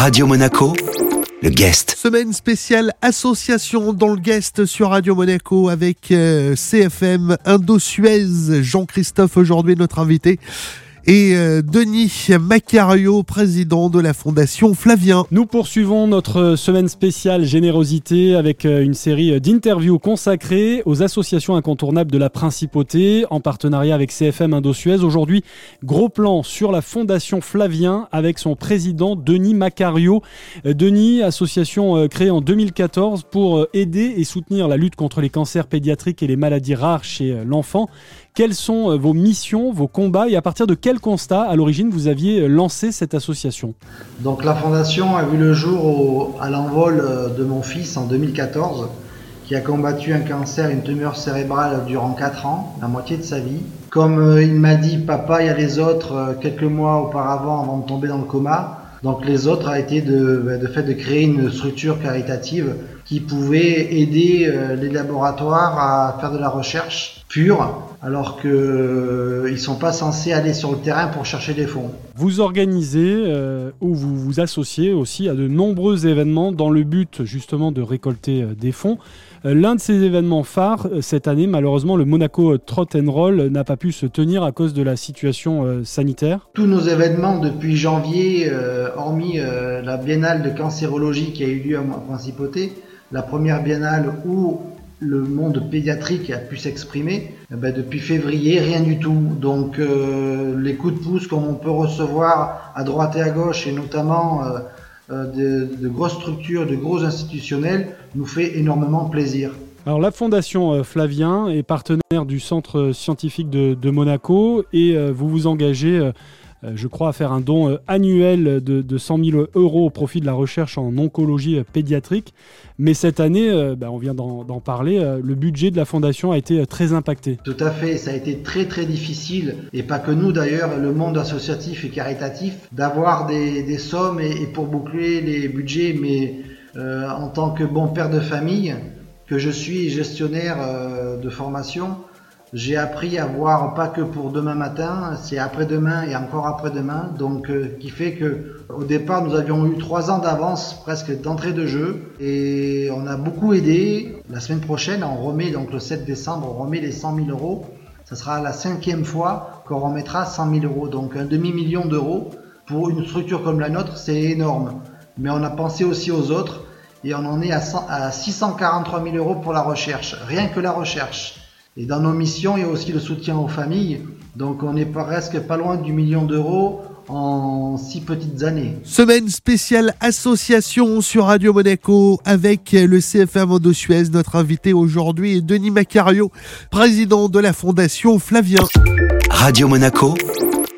Radio Monaco, le guest. Semaine spéciale association dans le guest sur Radio Monaco avec euh, CFM Indo-Suez. Jean-Christophe aujourd'hui notre invité et euh, Denis Macario, président de la Fondation Flavien. Nous poursuivons notre semaine spéciale générosité avec euh, une série d'interviews consacrées aux associations incontournables de la principauté en partenariat avec CFM Indo-Suez. Aujourd'hui, gros plan sur la Fondation Flavien avec son président Denis Macario. Euh, Denis, association créée en 2014 pour aider et soutenir la lutte contre les cancers pédiatriques et les maladies rares chez l'enfant. Quelles sont vos missions, vos combats et à partir de quel constat, à l'origine, vous aviez lancé cette association? Donc la fondation a vu le jour à l'envol euh, de mon fils en 2014, qui a combattu un cancer, une tumeur cérébrale durant 4 ans, la moitié de sa vie. Comme euh, il m'a dit, papa, il y a les autres, euh, quelques mois auparavant, avant de tomber dans le coma, donc les autres a été de, bah, de fait de créer une structure caritative qui pouvait aider les laboratoires à faire de la recherche pure alors qu'ils euh, ne sont pas censés aller sur le terrain pour chercher des fonds. Vous organisez euh, ou vous vous associez aussi à de nombreux événements dans le but justement de récolter euh, des fonds. L'un de ces événements phares cette année, malheureusement, le Monaco Trot and Roll n'a pas pu se tenir à cause de la situation sanitaire. Tous nos événements depuis janvier, hormis la biennale de cancérologie qui a eu lieu à Principauté, la première biennale où le monde pédiatrique a pu s'exprimer, eh ben depuis février, rien du tout. Donc euh, les coups de pouce comme on peut recevoir à droite et à gauche, et notamment euh, euh, de, grosses structures, de gros institutionnels, nous fait énormément plaisir. Alors la Fondation Flavien est partenaire du Centre scientifique de, Monaco et vous vous engagez je crois, à faire un don euh, annuel de, 100 000 euros au profit de la recherche en oncologie euh, pédiatrique. Mais cette année, ben, on vient d'en parler, le budget de la fondation a été très impacté. Tout à fait, ça a été très très difficile, et pas que nous d'ailleurs, le monde associatif et caritatif, d'avoir des, sommes et, pour boucler les budgets. Mais en tant que bon père de famille, que je suis gestionnaire de formation, j'ai appris à voir pas que pour demain matin, c'est après-demain et encore après-demain, donc euh, qui fait que au départ nous avions eu trois ans d'avance presque d'entrée de jeu et on a beaucoup aidé. La semaine prochaine, on remet donc le 7 décembre, on remet les 100 000 euros. Ça sera la cinquième fois qu'on remettra 100 000 euros, donc un demi million d'euros pour une structure comme la nôtre, c'est énorme. Mais on a pensé aussi aux autres et on en est à 643 000 euros pour la recherche, rien que la recherche. Et dans nos missions, il y a aussi le soutien aux familles. Donc on est presque pas loin du million d'euros en six petites années. Semaine spéciale association sur Radio Monaco avec le CFM de Suez. Notre invité aujourd'hui est Denis Macario, président de la Fondation Flavien. Radio Monaco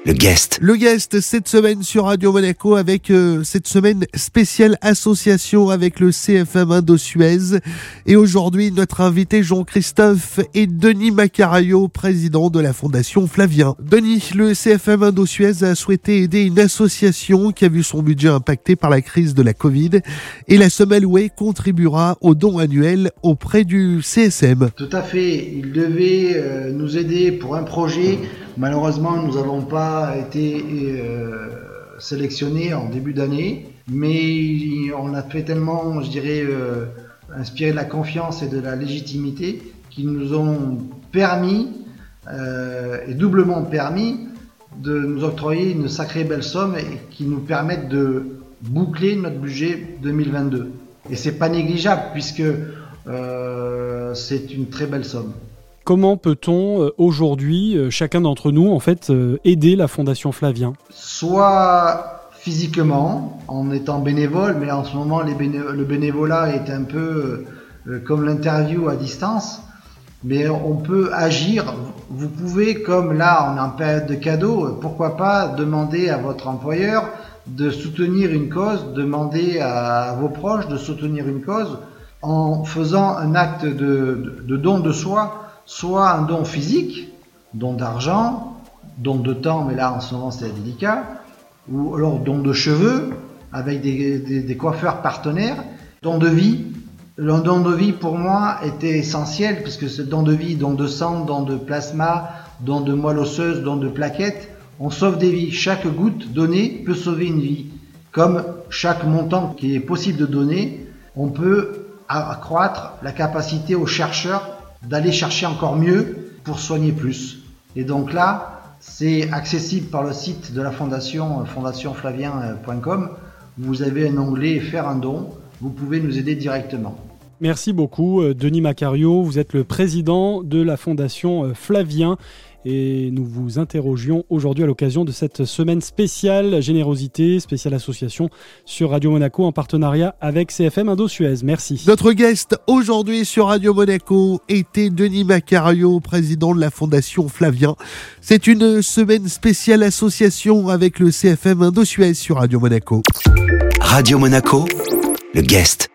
le guest. Le guest cette semaine sur Radio Monaco avec euh, cette semaine spéciale association avec le CFM Indo-Suez. Et aujourd'hui, notre invité Jean-Christophe et Denis Macario, président de la Fondation Flavien. Denis, le CFM Indo-Suez a souhaité aider une association qui a vu son budget impacté par la crise de la Covid. Et la Semelle Way contribuera au don annuel auprès du CSM. Tout à fait. Il devait euh, nous aider pour un projet Malheureusement, nous n'avons pas été euh, sélectionnés en début d'année, mais on a fait tellement, je dirais, euh, inspiré de la confiance et de la légitimité qui nous ont permis, euh, et doublement permis, de nous octroyer une sacrée belle somme et qui nous permettent de boucler notre budget 2022. Et c'est pas négligeable puisque c'est une très belle somme. Comment peut-on euh, aujourd'hui, euh, chacun d'entre nous, en fait, euh, aider la Fondation Flavien? Soit physiquement, en étant bénévole, mais en ce moment, le bénévolat est un peu comme l'interview à distance. Mais on peut agir. Vous pouvez, comme là, on est en période de cadeaux, pourquoi pas demander à votre employeur de soutenir une cause, demander à vos proches de soutenir une cause en faisant un acte de don de soi soit un don physique, don d'argent, don de temps, mais là en ce moment c'est délicat, ou alors don de cheveux avec des, coiffeurs partenaires, don de vie. Le don de vie pour moi était essentiel puisque ce don de vie, don de sang, don de plasma, don de moelle osseuse, don de plaquettes, on sauve des vies. Chaque goutte donnée peut sauver une vie. comme chaque montant qui est possible de donner, on peut accroître la capacité aux chercheurs d'aller chercher encore mieux pour soigner plus. Et donc là, c'est accessible par le site de la fondation fondationflavien.com. Vous avez un onglet Faire un don. Vous pouvez nous aider directement. Merci beaucoup, euh, Denis Macario. Vous êtes le président de la Fondation euh, Flavien et nous vous interrogions aujourd'hui à l'occasion de cette semaine spéciale Générosité, spéciale association sur Radio Monaco en partenariat avec CFM Indo-Suez. Merci. Notre guest aujourd'hui sur Radio Monaco était Denis Macario, président de la Fondation Flavien. C'est une semaine spéciale association avec le CFM Indo-Suez sur Radio Monaco. Radio Monaco, le guest.